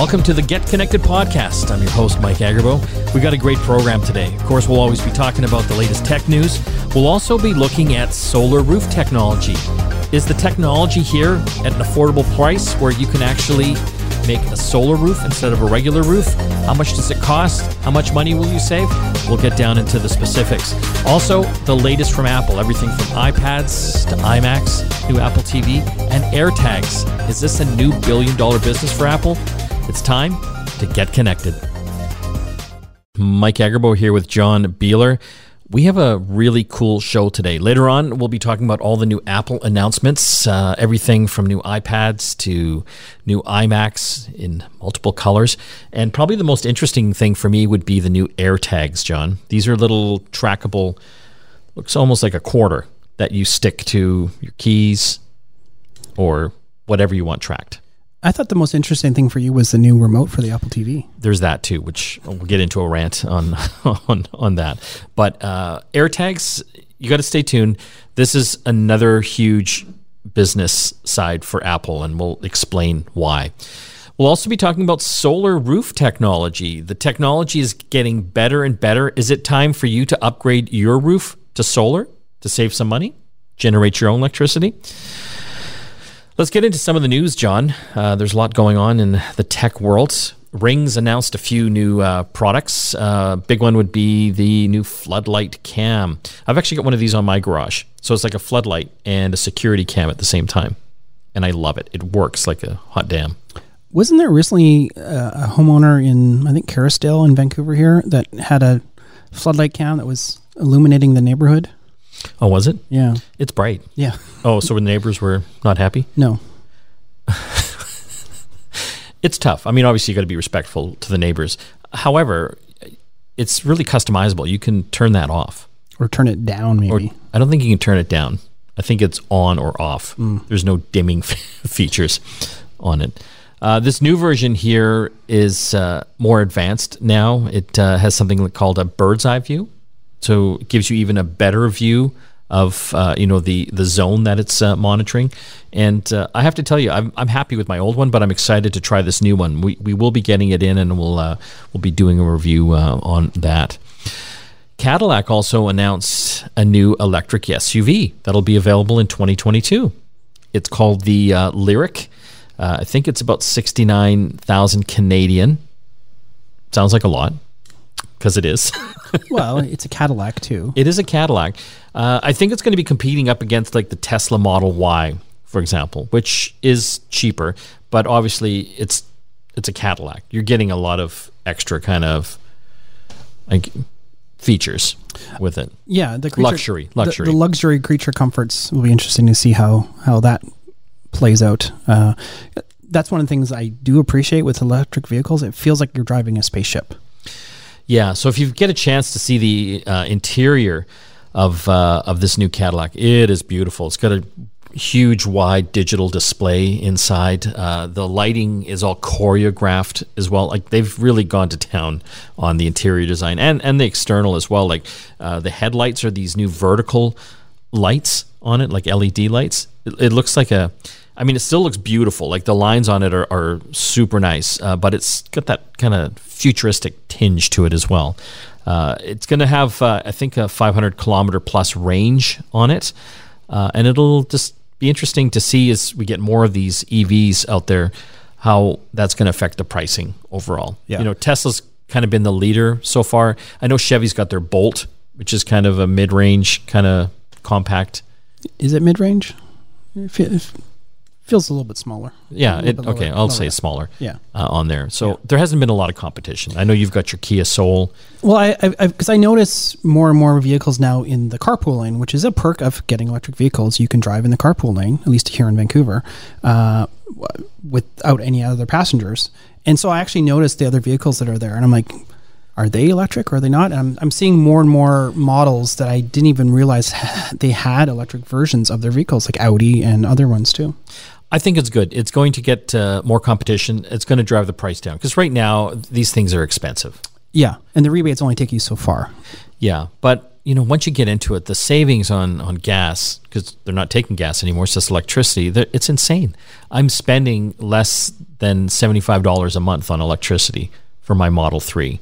Welcome to the Get Connected podcast. I'm your host, Mike Agerbo. We got a great program today. Of course, we'll always be talking about the latest tech news. We'll also be looking at solar roof technology. Is the technology here at an affordable price where you can actually make a solar roof instead of a regular roof? How much does it cost? How much money will you save? We'll get down into the specifics. Also, the latest from Apple everything from iPads to iMacs, new Apple TV, and AirTags. Is this a new billion dollar business for Apple? It's time to get connected. Mike Agerbo here with John Beeler. We have a really cool show today. Later on, we'll be talking about all the new Apple announcements, uh, everything from new iPads to new iMacs in multiple colors. And probably the most interesting thing for me would be the new AirTags, John. These are little trackable, looks almost like a quarter that you stick to your keys or whatever you want tracked. I thought the most interesting thing for you was the new remote for the Apple TV. There's that too, which we'll get into a rant on on on that. But uh, AirTags, you got to stay tuned. This is another huge business side for Apple, and we'll explain why. We'll also be talking about solar roof technology. The technology is getting better and better. Is it time for you to upgrade your roof to solar to save some money, generate your own electricity? Let's get into some of the news, John. Uh, there's a lot going on in the tech world. Rings announced a few new uh, products. Uh, big one would be the new floodlight cam. I've actually got one of these on my garage. So it's like a floodlight and a security cam at the same time. And I love it. It works like a hot damn. Wasn't there recently uh, a homeowner in, I think, Kerrisdale in Vancouver here that had a floodlight cam that was illuminating the neighborhood? Oh, was it? Yeah. It's bright. Yeah. Oh, so the neighbors were not happy? No. it's tough. I mean, obviously, you got to be respectful to the neighbors. However, it's really customizable. You can turn that off. Or turn it down, maybe. Or, I don't think you can turn it down. I think it's on or off. Mm. There's no dimming features on it. Uh, this new version here is uh, more advanced now. It uh, has something called a bird's eye view. So it gives you even a better view of uh, you know the the zone that it's uh, monitoring. And uh, I have to tell you, I'm, I'm happy with my old one, but I'm excited to try this new one. We, we will be getting it in, and we'll uh, we'll be doing a review uh, on that. Cadillac also announced a new electric SUV that'll be available in 2022. It's called the uh, Lyriq. I think it's about 69,000 Canadian. Sounds like a lot because it is. well, it's a Cadillac too. It is a Cadillac. Uh, I think it's going to be competing up against like the Tesla Model Y, for example, which is cheaper, but obviously it's it's a Cadillac. You're getting a lot of extra kind of like features with it. Yeah, the creature, luxury, luxury. The, the, luxury creature comforts will be interesting to see how how that plays out. Uh, that's one of the things I do appreciate with electric vehicles. It feels like you're driving a spaceship. Yeah. So if you get a chance to see the uh, interior of uh, of this new Cadillac, it is beautiful. It's got a huge wide digital display inside. Uh, the lighting is all choreographed as well. Like they've really gone to town on the interior design and and the external as well. Like uh, the headlights are these new vertical lights on it, like LED lights. It, it looks like a I mean, it still looks beautiful. Like the lines on it are, are super nice, uh, but it's got that kind of futuristic tinge to it as well. Uh, it's going to have, uh, I think, a 500 kilometer plus range on it, uh, and it'll just be interesting to see as we get more of these EVs out there how that's going to affect the pricing overall. Yeah. You know, Tesla's kind of been the leader so far. I know Chevy's got their Bolt, which is kind of a mid-range kind of compact. Is it mid-range? If, if, feels a little bit smaller. Yeah. It, okay. Lower, I'll lower. say smaller. Yeah. Uh, on there, so yeah. there hasn't been a lot of competition. I know you've got your Kia Soul. Well, I because I, I, notice more and more vehicles now in the carpool lane, which is a perk of getting electric vehicles. You can drive in the carpool lane, at least here in Vancouver, uh, without any other passengers. And so I actually noticed the other vehicles that are there, and I'm like, are they electric or are they not? And I'm, I'm seeing more and more models that I didn't even realize they had electric versions of their vehicles, like Audi and other ones too. I think it's good. It's going to get uh, more competition. It's going to drive the price down because right now these things are expensive. Yeah, and the rebates only take you so far. Yeah, but you know, once you get into it, the savings on on gas because they're not taking gas anymore; it's just electricity. It's insane. I'm spending less than seventy five dollars a month on electricity for my Model Three,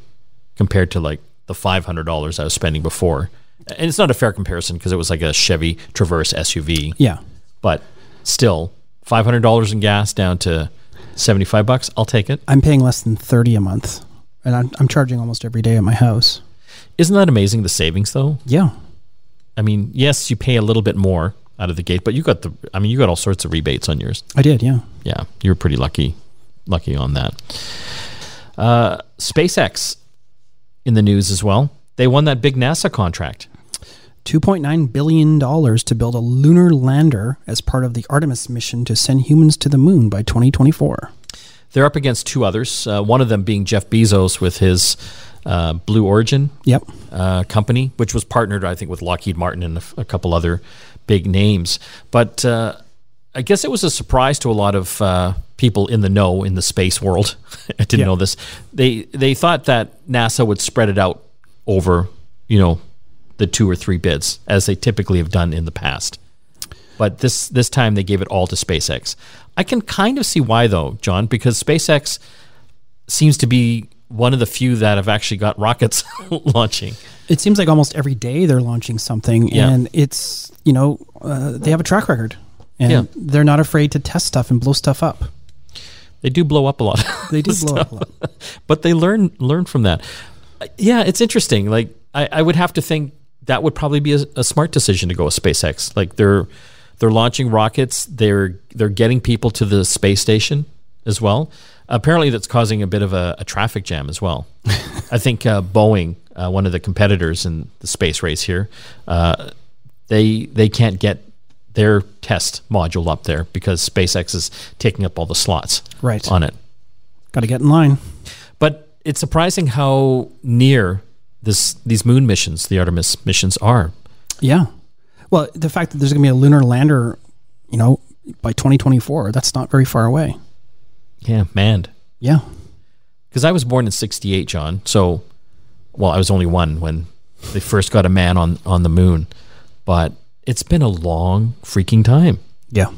compared to like the five hundred dollars I was spending before. And it's not a fair comparison because it was like a Chevy Traverse SUV. Yeah, but still, five hundred dollars in gas down to seventy five bucks. I'll take it. I'm paying less than thirty a month, and I'm, I'm charging almost every day at my house. Isn't that amazing? The savings, though. Yeah. I mean, yes, you pay a little bit more out of the gate, but you got the. I mean, you got all sorts of rebates on yours. I did. Yeah. Yeah, you were pretty lucky, lucky on that. Uh, SpaceX in the news as well. They won that big NASA contract. $2.9 billion to build a lunar lander as part of the Artemis mission to send humans to the moon by 2024. They're up against two others, uh, one of them being Jeff Bezos with his uh, Blue Origin yep. uh, company, which was partnered, I think, with Lockheed Martin and a, a couple other big names. But uh, I guess it was a surprise to a lot of uh, people in the know in the space world. I didn't know this. They they thought that NASA would spread it out over, you know, the two or three bids as they typically have done in the past. But this this time they gave it all to SpaceX. I can kind of see why though, John, because SpaceX seems to be one of the few that have actually got rockets launching. It seems like almost every day they're launching something, yeah. and it's you know uh, they have a track record, and yeah. they're not afraid to test stuff and blow stuff up. They do blow up a lot. They do blow up a lot, but they learn learn from that. Yeah, it's interesting. Like I, I would have to think that would probably be a, a smart decision to go with SpaceX. Like they're they're launching rockets. They're they're getting people to the space station as well. Apparently, that's causing a bit of a, a traffic jam as well. I think uh, Boeing, uh, one of the competitors in the space race here, uh, they they can't get their test module up there because SpaceX is taking up all the slots right. on it. Got to get in line. But it's surprising how near this these moon missions, the Artemis missions, are. Yeah. Well, the fact that there's going to be a lunar lander, you know, by 2024, that's not very far away. Yeah, manned. Yeah. Because I was born in 68, John. So, well, I was only one when they first got a man on, on the moon. But it's been a long freaking time. Yeah.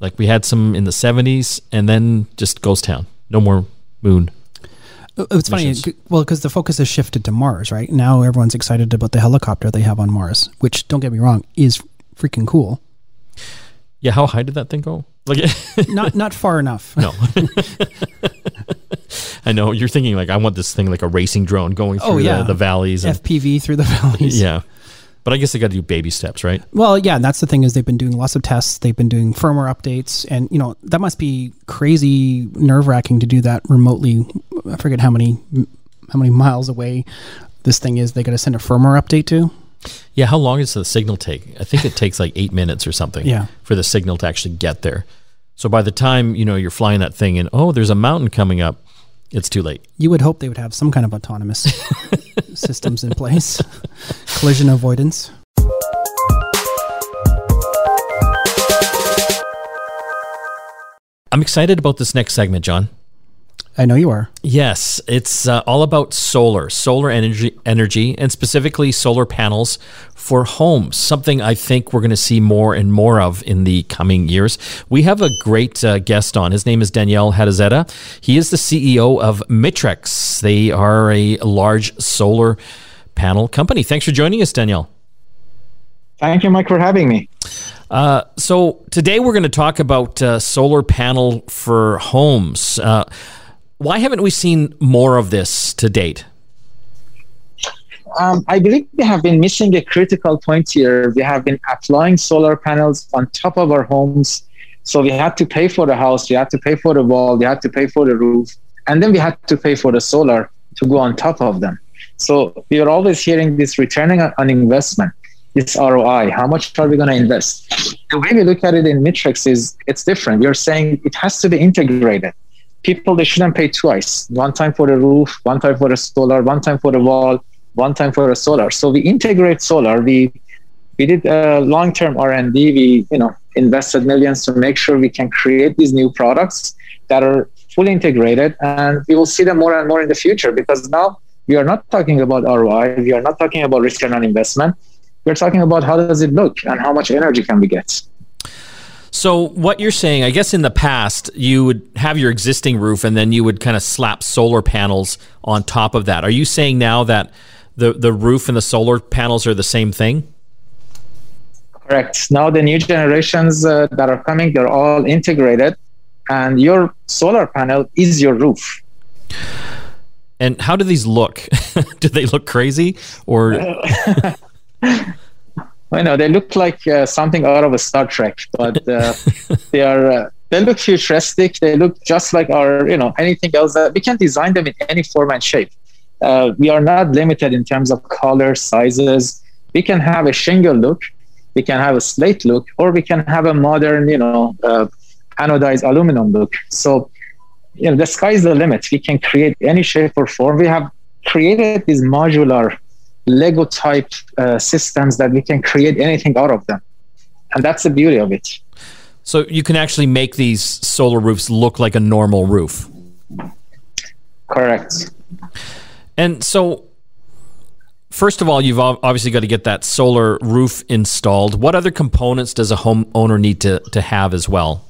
Like we had some in the 70s and then just ghost town. No more moon it's missions. funny, well, because the focus has shifted to Mars, right? Now everyone's excited about the helicopter they have on Mars, which, don't get me wrong, is freaking cool. Yeah, how high did that thing go? Like, not not far enough. No. I know you're thinking like I want this thing like a racing drone going oh, through oh, yeah. the, the valleys. And, FPV through the valleys. Yeah. But I guess they got to do baby steps, right? Well, yeah, and that's the thing is they've been doing lots of tests. They've been doing firmware updates, and you know that must be crazy nerve wracking to do that remotely. I forget how many how many miles away this thing is. They got to send a firmware update to. Yeah, how long does the signal take? I think it takes like eight minutes or something. Yeah. for the signal to actually get there. So by the time you know you're flying that thing, and oh, there's a mountain coming up, it's too late. You would hope they would have some kind of autonomous systems in place, collision avoidance. I'm excited about this next segment, John. I know you are. Yes, it's uh, all about solar, solar energy, energy, and specifically solar panels for homes. Something I think we're going to see more and more of in the coming years. We have a great uh, guest on. His name is Daniel Hadizadeh. He is the CEO of Mitrex. They are a large solar panel company. Thanks for joining us, Daniel. Thank you, Mike, for having me. Uh, so today we're going to talk about uh, solar panel for homes. Why haven't we seen more of this to date? Um, I believe we have been missing a critical point here. We have been applying solar panels on top of our homes. So we had to pay for the house, we had to pay for the wall, we had to pay for the roof, and then we had to pay for the solar to go on top of them. So we are always hearing this returning on investment, this ROI. How much are we going to invest? The way we look at it in Mitrex is it's different. We are saying it has to be integrated people they shouldn't pay twice one time for the roof one time for the solar one time for the wall one time for the solar so we integrate solar we we did a long-term r&d we you know invested millions to make sure we can create these new products that are fully integrated and we will see them more and more in the future because now we are not talking about ROI. We are not talking about return on investment. We're talking about how does it look and how much energy can we get. So what you're saying, I guess in the past you would have your existing roof and then you would kind of slap solar panels on top of that. Are you saying now that the the roof and the solar panels are the same thing? Correct. Now the new generations uh, that are coming, they're all integrated, and your solar panel is your roof. And how do these look? do they look crazy or? I know they look like uh, something out of a Star Trek, but uh, they are. Uh, they look futuristic. They look just like our, you know, anything else. That we can design them in any form and shape. Uh, we are not limited in terms of color, sizes. We can have a shingle look, we can have a slate look, or we can have a modern, you know, uh, anodized aluminum look. So you know, the sky is the limit. We can create any shape or form. We have created these modular Lego type uh, systems that we can create anything out of them. And that's the beauty of it. So you can actually make these solar roofs look like a normal roof. Correct. And so, first of all, you've obviously got to get that solar roof installed. What other components does a homeowner need to, to have as well?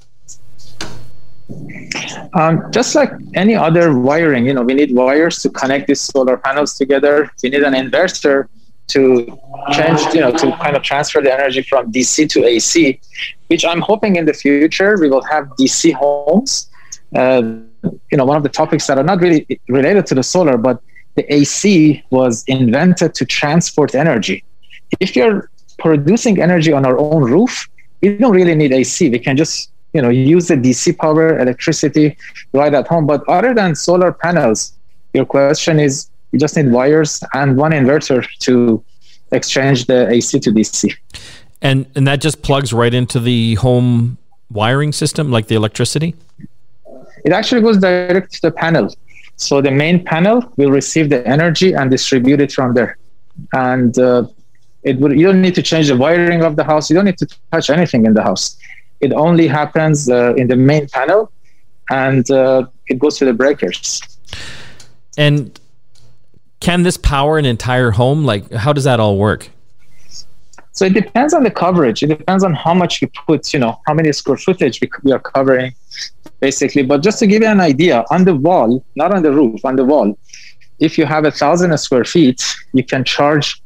Um, just like any other wiring, you know, we need wires to connect these solar panels together. We need an inverter to change, you know, to kind of transfer the energy from DC to AC, which I'm hoping in the future we will have DC homes. Uh, you know, one of the topics that are not really related to the solar, but the AC was invented to transport energy. If you're producing energy on our own roof, we don't really need AC. We can just you know use the dc power electricity right at home. But other than solar panels your question is you just need wires and one inverter to exchange the ac to dc and and that just plugs right into the home wiring system like the electricity? It actually goes direct to the panel. So the main panel will receive the energy and distribute it from there. And uh, it would you don't need to change the wiring of the house. You don't need to touch anything in the house it only happens uh, in the main panel and uh, it goes to the breakers. And can this power an entire home? Like, how does that all work? So it depends on the coverage. It depends on how much you put, you know, how many square footage we, we are covering, basically. But just to give you an idea, on the wall, not on the roof, on the wall, if you have a thousand square feet, you can charge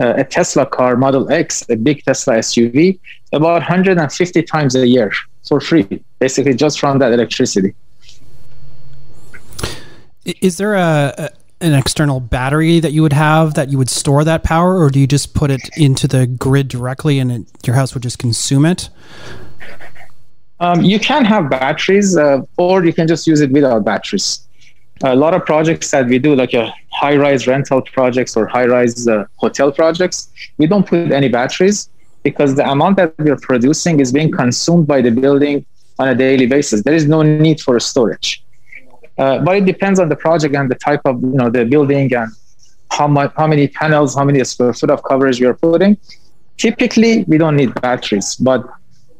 uh, a Tesla car, Model X, a big Tesla SUV, about 150 times a year for free, basically just from that electricity. Is there a, a, an external battery that you would have that you would store that power, or do you just put it into the grid directly and it, your house would just consume it? Um, you can have batteries, uh, or you can just use it without batteries a lot of projects that we do, like a high-rise rental projects or high-rise uh, hotel projects, we don't put any batteries because the amount that we're producing is being consumed by the building on a daily basis. There is no need for storage. Uh, but it depends on the project and the type of you know the building and how much how many panels, how many square foot of coverage we are putting. Typically, we don't need batteries, but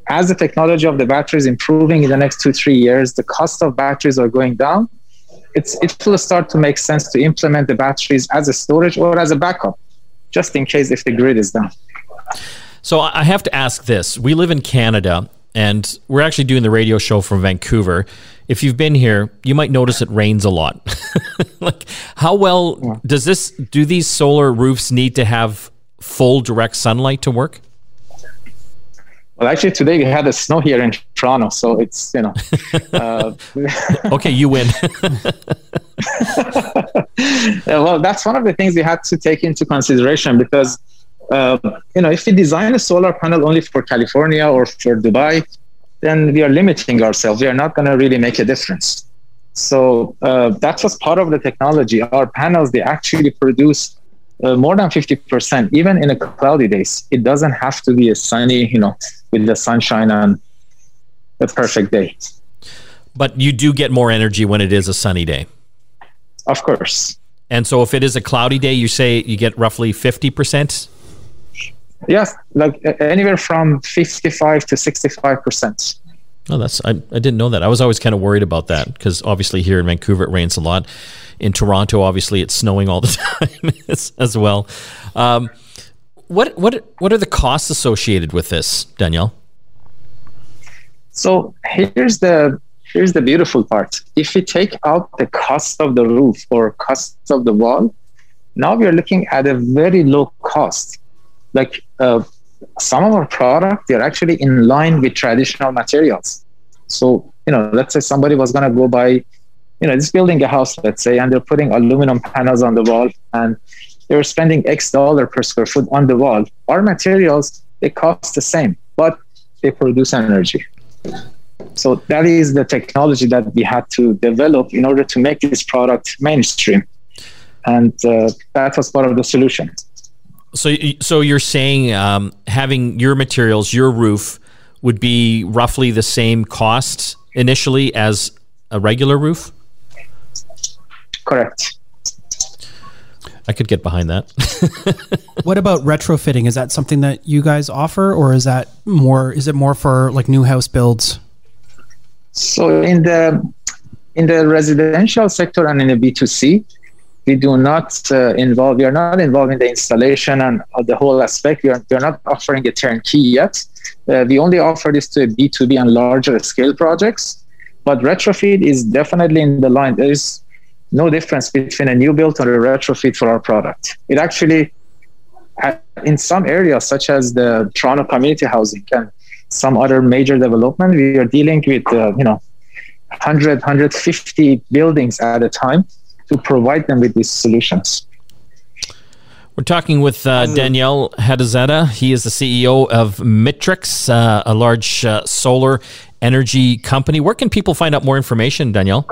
as the technology of the battery is improving in the next two three years, the cost of batteries are going down it's it will start to make sense to implement the batteries as a storage or as a backup, just in case if the grid is down. So I have to ask this: We live in Canada, and we're actually doing the radio show from Vancouver. If you've been here, you might notice it rains a lot. like, how well does this? Do these solar roofs need to have full direct sunlight to work? Well, actually, today we had a snow here in Toronto, so it's you know. Uh, okay, you win. well, that's one of the things we had to take into consideration because uh, you know if we design a solar panel only for California or for Dubai, then we are limiting ourselves. We are not going to really make a difference. So uh, that was part of the technology. Our panels they actually produce uh, more than 50% even in a cloudy days it doesn't have to be a sunny you know with the sunshine and a perfect day but you do get more energy when it is a sunny day of course and so if it is a cloudy day you say you get roughly 50% yes like anywhere from 55 to 65% Oh, that's I, I didn't know that. I was always kind of worried about that because obviously here in Vancouver it rains a lot. In Toronto, obviously it's snowing all the time as, as well. Um, what what what are the costs associated with this, Danielle? So here's the here's the beautiful part. If we take out the cost of the roof or cost of the wall, now we are looking at a very low cost. Like uh, some of our product, they're actually in line with traditional materials. So you know, let's say somebody was going to go buy, you know, just building a house, let's say, and they're putting aluminum panels on the wall, and they're spending X dollar per square foot on the wall. Our materials they cost the same, but they produce energy. So that is the technology that we had to develop in order to make this product mainstream, and uh, that was part of the solution. So, so you're saying um, having your materials, your roof, would be roughly the same cost initially as a regular roof. Correct. I could get behind that. what about retrofitting? Is that something that you guys offer, or is that more? Is it more for like new house builds? So in the in the residential sector and in the B two C, we do not uh, involve. We are not involved in the installation and uh, the whole aspect. We are we are not offering a turnkey yet. Uh, we only offer this to B two B and larger scale projects. But retrofit is definitely in the line. There is no difference between a new build or a retrofit for our product. It actually, in some areas such as the Toronto community housing and some other major development, we are dealing with uh, you know 100, 150 buildings at a time to provide them with these solutions. We're talking with uh, Daniel Hadizadeh. He is the CEO of Mitrex, uh, a large uh, solar energy company. Where can people find out more information, Daniel?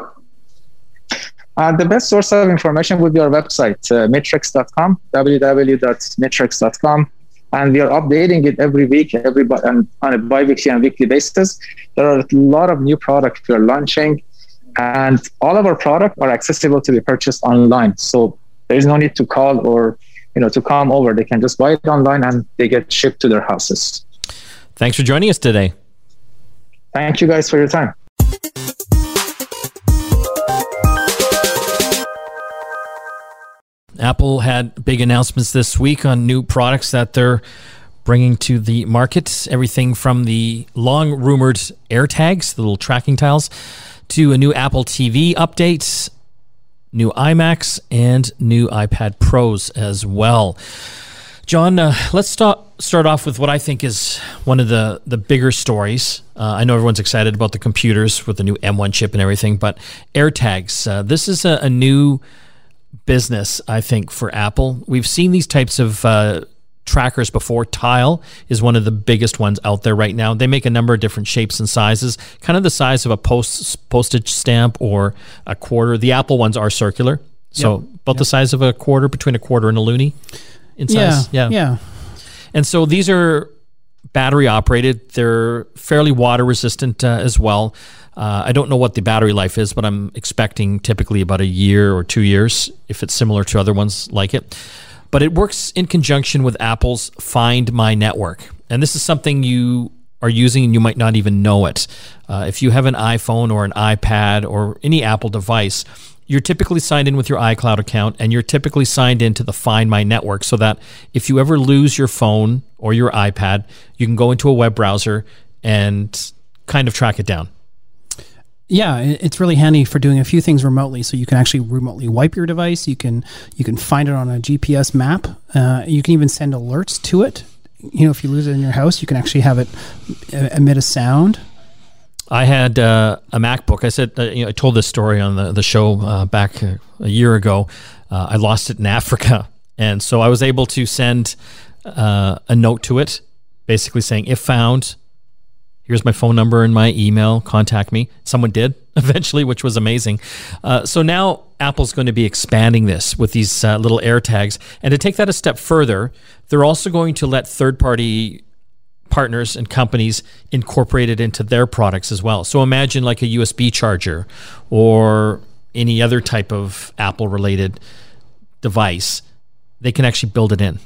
Uh, the best source of information would be our website, uh, mitrex.com, www.mitrex.com. And we are updating it every week, every on a bi-weekly and weekly basis. There are a lot of new products we are launching, and all of our products are accessible to be purchased online. So there is no need to call or you know to come over. They can just buy it online and they get shipped to their houses. Thanks for joining us today. Thank you guys for your time. Apple had big announcements this week on new products that they're bringing to the market. Everything from the long rumored AirTags, the little tracking tiles, to a new Apple TV update, new iMacs, and new iPad Pros as well. John, uh, let's start start off with what I think is one of the the bigger stories. Uh, I know everyone's excited about the computers with the new M1 chip and everything, but AirTags. Uh, this is a, a new business, I think, for Apple. We've seen these types of uh, trackers before. Tile is one of the biggest ones out there right now. They make a number of different shapes and sizes, kind of the size of a post postage stamp or a quarter. The Apple ones are circular, so yep. about yep. the size of a quarter, between a quarter and a loonie in size. Yeah, yeah. yeah. And so these are battery operated. They're fairly water resistant uh, as well. Uh, I don't know what the battery life is, but I'm expecting typically about a year or two years if it's similar to other ones like it. But it works in conjunction with Apple's Find My Network. And this is something you are using and you might not even know it. Uh, if you have an iPhone or an iPad or any Apple device, you're typically signed in with your iCloud account and you're typically signed into the Find My Network so that if you ever lose your phone or your iPad, you can go into a web browser and kind of track it down. Yeah, it's really handy for doing a few things remotely. So you can actually remotely wipe your device. You can you can find it on a GPS map. Uh, you can even send alerts to it. You know, if you lose it in your house, you can actually have it emit a sound. I had uh, a MacBook. I said, uh, you know, I told this story on the the show uh, back a, a, year ago. Uh, I lost it in Africa, and so I was able to send uh, a note to it, basically saying, "If found, here's my phone number and my email. Contact me. Someone did eventually, which was amazing. Uh, so now Apple's going to be expanding this with these uh, little AirTags. And to take that a step further, they're also going to let third party partners and companies incorporate it into their products as well. So imagine like a USB charger or any other type of Apple related device, they can actually build it in.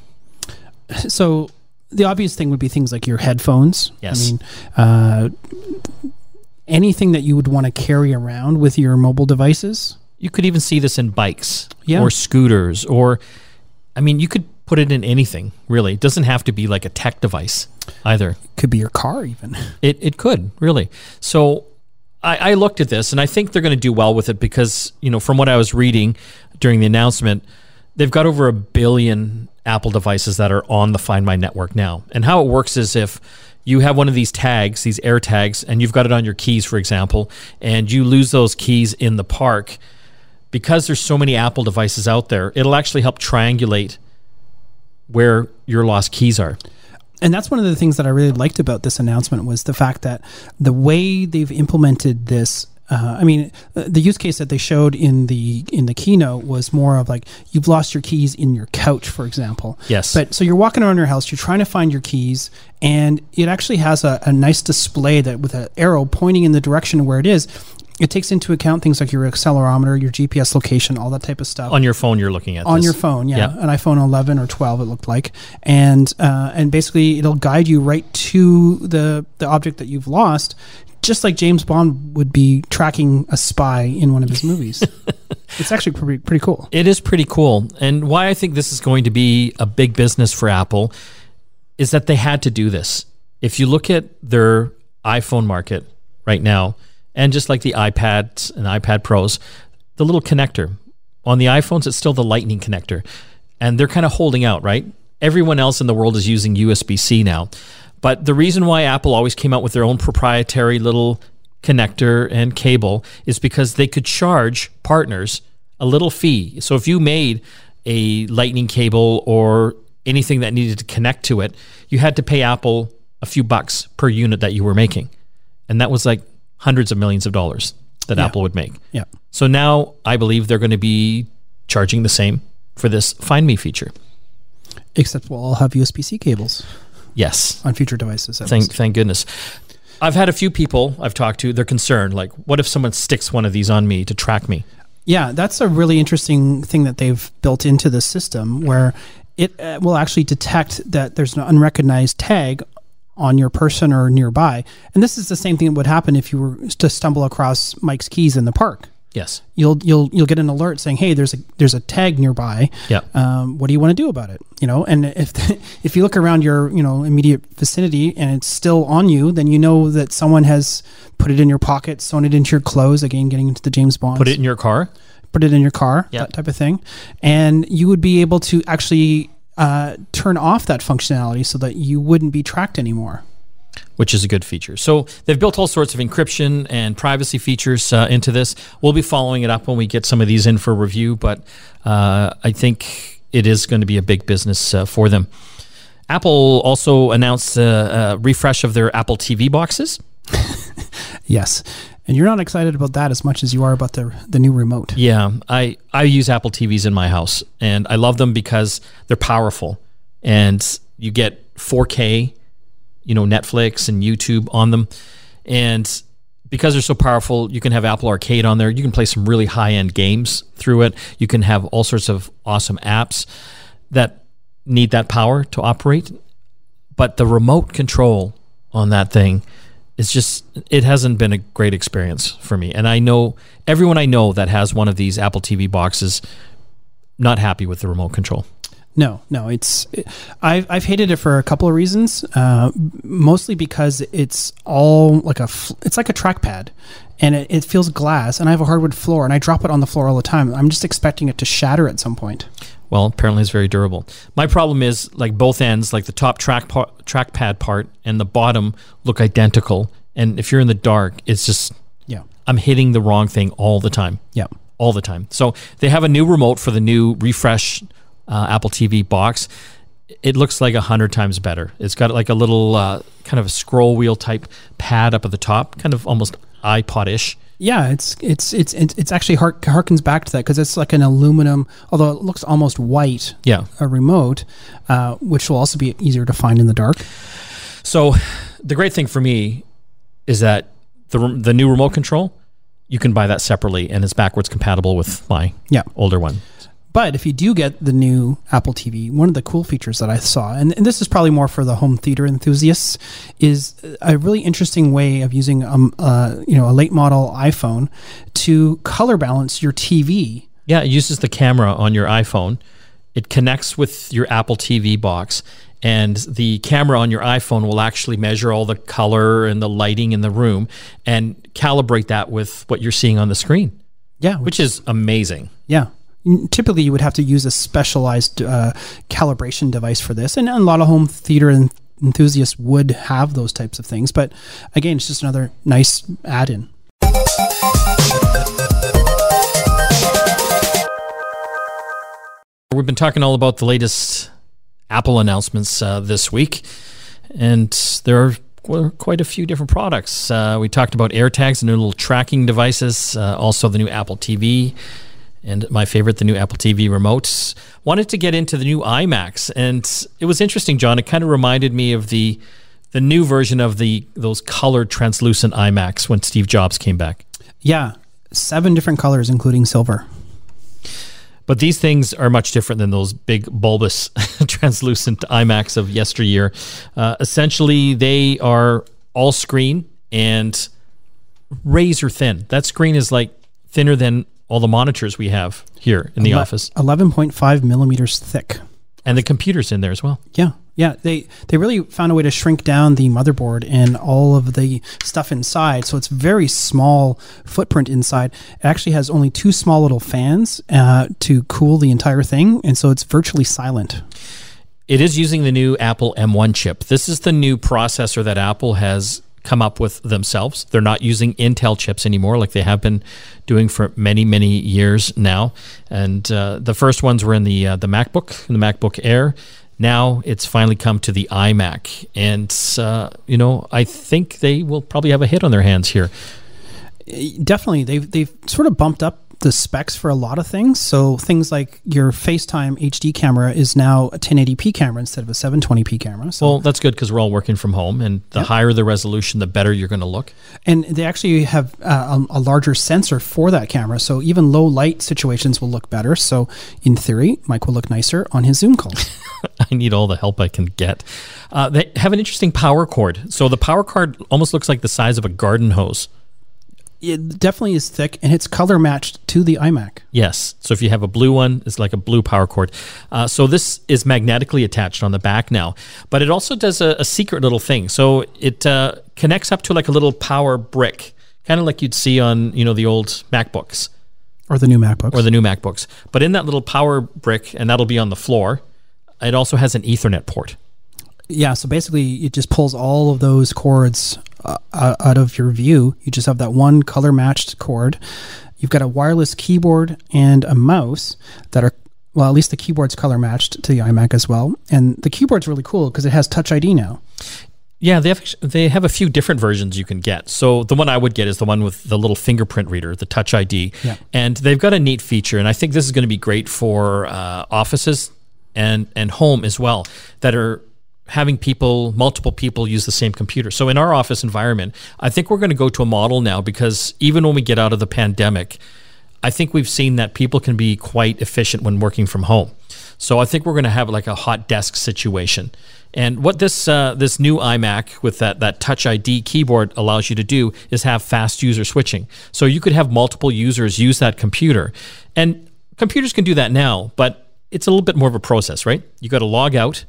So the obvious thing would be things like your headphones. Yes. I mean, uh, anything that you would want to carry around with your mobile devices. You could even see this in bikes Yeah. or scooters, or I mean, you could put it in anything. Really, it doesn't have to be like a tech device either. Could be your car, even. It it could really. So I, I looked at this, and I think they're going to do well with it because you know from what I was reading during the announcement, they've got over a billion Apple devices that are on the Find My network now. And how it works is if you have one of these tags, these air tags, and you've got it on your keys, for example, and you lose those keys in the park, because there's so many Apple devices out there, it'll actually help triangulate where your lost keys are. And that's one of the things that I really liked about this announcement was the fact that the way they've implemented this. Uh, I mean, uh, the use case that they showed in the in the keynote was more of like you've lost your keys in your couch, for example. Yes. But so you're walking around your house, you're trying to find your keys, and it actually has a, a nice display that with an arrow pointing in the direction of where it is. It takes into account things like your accelerometer, your GPS location, all that type of stuff On your phone, you're looking at on this. your phone yeah, Yeah. an iphone 11 or 12 it looked like and uh, and basically it'll guide you right to the the object that you've lost just like james bond would be tracking a spy in one of his movies it's actually pretty pretty cool It is pretty cool. And why I think this is going to be a big business for Apple is that they had to do this. If you look at their iPhone market right now, and just like the iPads and iPad Pros, the little connector on the iPhones, it's still the Lightning connector. And they're kind of holding out, right? Everyone else in the world is using USB C now. But the reason why Apple always came out with their own proprietary little connector and cable is because they could charge partners a little fee. So if you made a lightning cable or anything that needed to connect to it, you had to pay Apple a few bucks per unit that you were making. And that was like hundreds of millions of dollars that Yeah. Apple would make. yeah So now I believe they're going to be charging the same for this Find Me feature. except we'll all have usb-c cables Yes. on future devices Thank least. thank goodness. I've had a few people I've talked to, they're concerned like what if someone sticks one of these on me to track me? Yeah, that's a really interesting thing that they've built into the system where it uh, will actually detect that there's an unrecognized tag on your person or nearby. And this is the same thing that would happen if you were to stumble across Mike's keys in the park. Yes. You'll you'll you'll get an alert saying, "Hey, there's a there's a tag nearby. Yeah. Um, what do you want to do about it?" You know, and if if you look around your you know immediate vicinity and it's still on you, then you know that someone has put it in your pocket, sewn it into your clothes. Again, getting into the James Bond Put it in your car. put it in your car, Yep. that type of thing, and you would be able to actually uh, turn off that functionality so that you wouldn't be tracked anymore. which is a good feature. So they've built all sorts of encryption and privacy features uh, into this. We'll be following it up when we get some of these in for review, but uh, I think it is going to be a big business uh, for them. Apple also announced a, a refresh of their Apple TV boxes. Yes, and you're not excited about that as much as you are about the the new remote. Yeah, I I use Apple TVs in my house, and I love them because they're powerful, and you get 4K, you know, Netflix and YouTube on them, and because they're so powerful, you can have Apple Arcade on there. You can play some really high end games through it. You can have all sorts of awesome apps that need that power to operate. But the remote control on that thing is just, it hasn't been a great experience for me. And I know everyone I know that has one of these Apple TV boxes not happy with the remote control. No, no, it's it, I've I've hated it for a couple of reasons. Uh, mostly because it's all like a it's like a trackpad, and it, it feels glass. And I have a hardwood floor, and I drop it on the floor all the time. I'm just expecting it to shatter at some point. Well, apparently it's very durable. My problem is like both ends, like the top track par- trackpad part and the bottom look identical. And if you're in the dark, it's just Yeah, I'm hitting the wrong thing all the time. yeah. all the time. So they have a new remote for the new refresh uh, Apple TV box. It looks like a hundred times better. It's got like a little uh, kind of a scroll wheel type pad up at the top, kind of almost iPod-ish. Yeah, it's it's it's it's, actually hark, harkens back to that because it's like an aluminum, although it looks almost white, Yeah. a remote, uh, which will also be easier to find in the dark. So the great thing for me is that the the new remote control, you can buy that separately and it's backwards compatible with my Yeah. older one. But if you do get the new Apple TV, one of the cool features that I saw, and, and this is probably more for the home theater enthusiasts, is a really interesting way of using um, uh, you know a late model iPhone to color balance your TV. Yeah, it uses the camera on your iPhone. It connects with your Apple TV box, and the camera on your iPhone will actually measure all the color and the lighting in the room and calibrate that with what you're seeing on the screen. Yeah, which is amazing. Yeah. Typically, you would have to use a specialized uh, calibration device for this, and a lot of home theater enthusiasts would have those types of things. But again, it's just another nice add-in. We've been talking all about the latest Apple announcements uh, this week, and there are quite a few different products. Uh, we talked about AirTags, the new little tracking devices, uh, also the new Apple TV, and my favorite, the new Apple TV remotes. Wanted to get into the new iMacs, and it was interesting, John. It kind of reminded me of the the new version of the those colored translucent iMacs when Steve Jobs came back. Yeah, seven different colors, including silver. But these things are much different than those big bulbous translucent iMacs of yesteryear. Uh, essentially, they are all screen and razor thin. That screen is like thinner than all the monitors we have here in the Ele- office. 11.5 millimeters thick. And the computer's in there as well. Yeah. Yeah, they they really found a way to shrink down the motherboard and all of the stuff inside, so it's very small footprint inside. It actually has only two small little fans uh, to cool the entire thing, and so it's virtually silent. It is using the new Apple M1 chip. This is the new processor that Apple has come up with themselves. They're not using Intel chips anymore, like they have been doing for many, many years now. And uh, the first ones were in the uh, the MacBook, the MacBook Air. Now it's finally come to the iMac, and uh, you know I think they will probably have a hit on their hands here. Definitely, they've they've sort of bumped up the specs for a lot of things. So things like your FaceTime HD camera is now a 1080p camera instead of a 720p camera. So well, that's good because we're all working from home, and the yep. higher the resolution, the better you're going to look. And they actually have uh, a, a, larger sensor for that camera, so even low light situations will look better. So in theory, Mike will look nicer on his Zoom call. I need all the help I can get. Uh, they have an interesting power cord. So the power cord almost looks like the size of a garden hose it definitely is thick and it's color matched to the iMac. Yes. So if you have a blue one, it's like a blue power cord. Uh, so this is magnetically attached on the back now, but it also does a, a secret little thing. So it uh, connects up to like a little power brick, kind of like you'd see on you know the old MacBooks or the new MacBooks or the new MacBooks. But in that little power brick, and that'll be on the floor. It also has an Ethernet port. Yeah, so basically, it just pulls all of those cords out of your view. You just have that one color matched cord. You've got a wireless keyboard and a mouse that are well, at least the keyboard's color matched to the iMac as well. And the keyboard's really cool because it has Touch ID now. Yeah, they have they have a few different versions you can get. So the one I would get is the one with the little fingerprint reader, the Touch ID, yeah. and they've got a neat feature. And I think this is going to be great for uh, offices and and home as well that are having people, multiple people use the same computer. So in our office environment, I think we're going to go to a model now because even when we get out of the pandemic, I think we've seen that people can be quite efficient when working from home. So I think we're going to have like a hot desk situation. And what this uh, this new iMac with that that Touch ID keyboard allows you to do is have fast user switching. So you could have multiple users use that computer, and computers can do that now, but it's a little bit more of a process, right? You got to log out,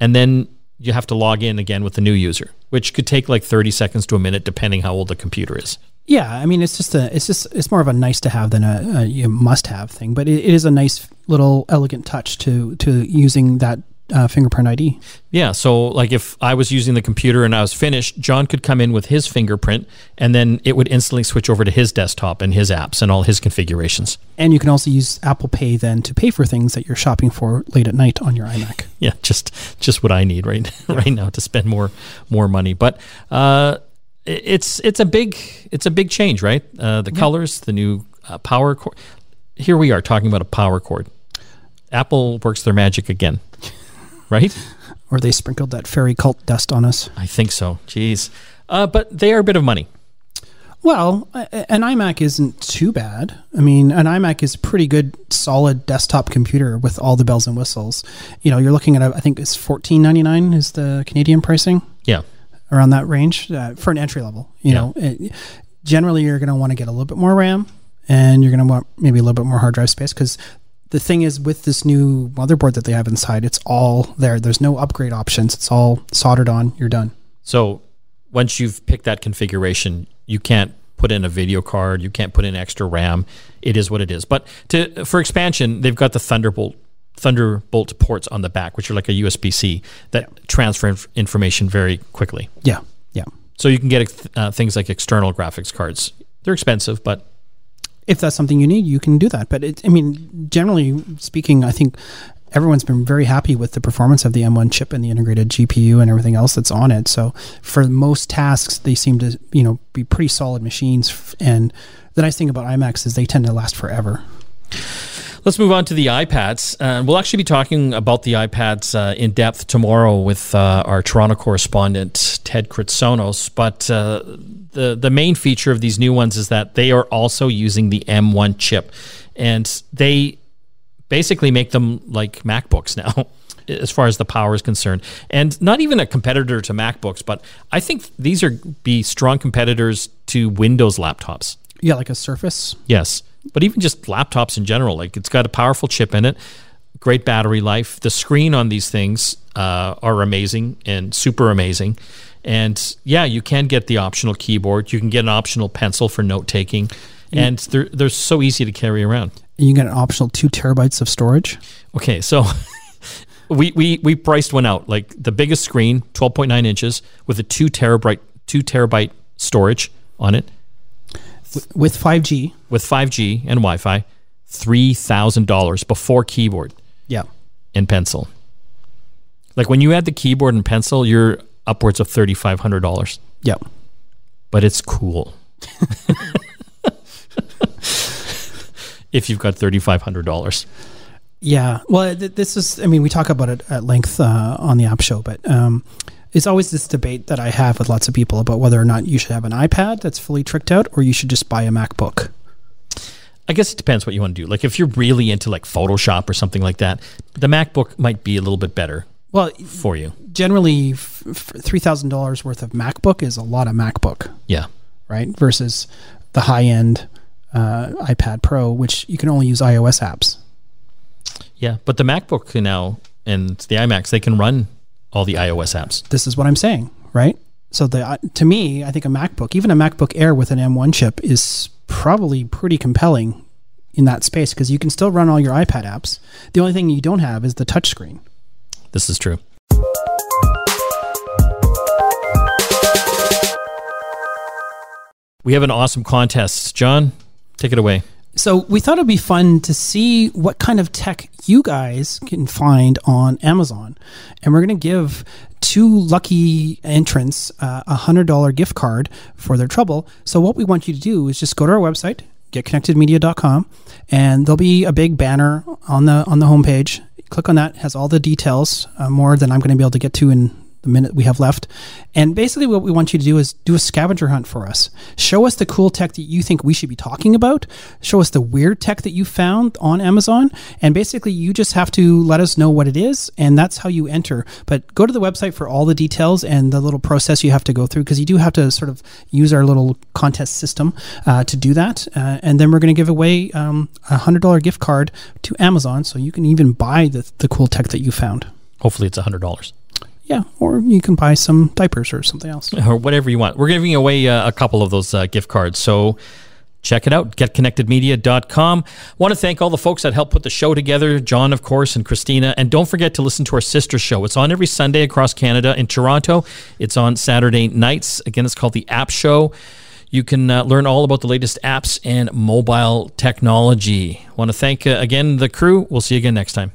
and then you have to log in again with the new user, which could take like 30 seconds to a minute, depending how old the computer is. Yeah, I mean, it's just a, it's just, it's more of a nice to have than a, a must have thing, but it, it is a nice little elegant touch to to using that uh, fingerprint ID. Yeah. So, like, if I was using the computer and I was finished, John could come in with his fingerprint, and then it would instantly switch over to his desktop and his apps and all his configurations. And you can also use Apple Pay then to pay for things that you're shopping for late at night on your iMac. yeah, just just what I need right right now to spend more more money. But uh, it's it's a big it's a big change, right? Uh, the yeah. colors, the new uh, power cord. Here we are talking about a power cord. Apple works their magic again right? Or they sprinkled that fairy cult dust on us. I think so. Jeez. Uh, but they are a bit of money. Well, an iMac isn't too bad. I mean, an iMac is a pretty good, solid desktop computer with all the bells and whistles. You know, you're looking at, I think it's fourteen ninety nine is the Canadian pricing. Yeah, around that range uh, for an entry level. You yeah. know, it, generally you're going to want to get a little bit more RAM, and you're going to want maybe a little bit more hard drive space because the thing is with this new motherboard that they have inside, it's all there. There's no upgrade options. It's all soldered on. You're done. So once you've picked that configuration, you can't put in a video card, you can't put in extra RAM. It is what it is. But to for expansion, they've got the Thunderbolt Thunderbolt ports on the back, which are like a USB C that yeah. transfer inf- information very quickly. Yeah, yeah. So you can get uh, things like external graphics cards. They're expensive, but if that's something you need, you can do that. But it, I mean, generally speaking, I think everyone's been very happy with the performance of the M1 chip and the integrated GPU and everything else that's on it. So for most tasks, they seem to you know be pretty solid machines. And the nice thing about iMacs is they tend to last forever. Let's move on to the iPads. Uh, we'll actually be talking about the iPads uh, in depth tomorrow with uh, our Toronto correspondent Ted Kritsonis. But uh, the the main feature of these new ones is that they are also using the M1 chip, and they basically make them like MacBooks now. as far as the power is concerned, and not even a competitor to MacBooks, but I think these are be strong competitors to Windows laptops. Yeah, like a Surface. Yes, but even just laptops in general, like it's got a powerful chip in it, great battery life. The screen on these things uh, are amazing and super amazing. And yeah, you can get the optional keyboard. You can get an optional pencil for note taking, and they're they're so easy to carry around. And you get an optional two terabytes of storage. Okay, so we we we priced one out like the biggest screen, twelve point nine inches, with a two terabyte two terabyte storage on it with 5G. With 5G and Wi Fi, $3,000 before keyboard. Yeah. And pencil. Like when you add the keyboard and pencil, you're upwards of $3,500. Yeah. But it's cool. if you've got $3,500. Yeah. Well, this is, I mean, we talk about it at length uh, on the app show, but um, it's always this debate that I have with lots of people about whether or not you should have an iPad that's fully tricked out or you should just buy a MacBook. I guess it depends what you want to do. Like if you're really into like Photoshop or something like that, the MacBook might be a little bit better. Well, for you, generally, f- f- three thousand dollars worth of MacBook is a lot of MacBook. Yeah, right. Versus the high end uh, iPad Pro, which you can only use iOS apps. Yeah, but the MacBook now and the iMacs they can run all the iOS apps. This is what I'm saying, right? So the uh, to me, I think a MacBook, even a MacBook Air with an M1 chip, is probably pretty compelling in that space because you can still run all your iPad apps. The only thing you don't have is the touchscreen. This is true. We have an awesome contest. John, take it away. So we thought it'd be fun to see what kind of tech you guys can find on Amazon, and we're going to give two lucky entrants uh, a hundred dollar gift card for their trouble. So what we want you to do is just go to our website, getconnectedmedia.com, and there'll be a big banner on the on the homepage. Click on that; has all the details, uh, more than I'm going to be able to get to in the minute we have left. And basically, what we want you to do is do a scavenger hunt for us. Show us the cool tech that you think we should be talking about. Show us the weird tech that you found on Amazon. And basically, you just have to let us know what it is, and that's how you enter. But go to the website for all the details and the little process you have to go through because you do have to sort of use our little contest system uh, to do that. Uh, and then we're going to give away um, a $100 gift card to Amazon so you can even buy the, the cool tech that you found. Hopefully, it's $100. Yeah, or you can buy some diapers or something else. Or whatever you want. We're giving away uh, a couple of those uh, gift cards. So check it out, getconnectedmedia.com. Want to thank all the folks that helped put the show together, John, of course, and Christina. And don't forget to listen to our sister show. It's on every Sunday across Canada. In Toronto, it's on Saturday nights. Again, it's called The App Show. You can uh, learn all about the latest apps and mobile technology. Want to thank uh, again the crew. We'll see you again next time.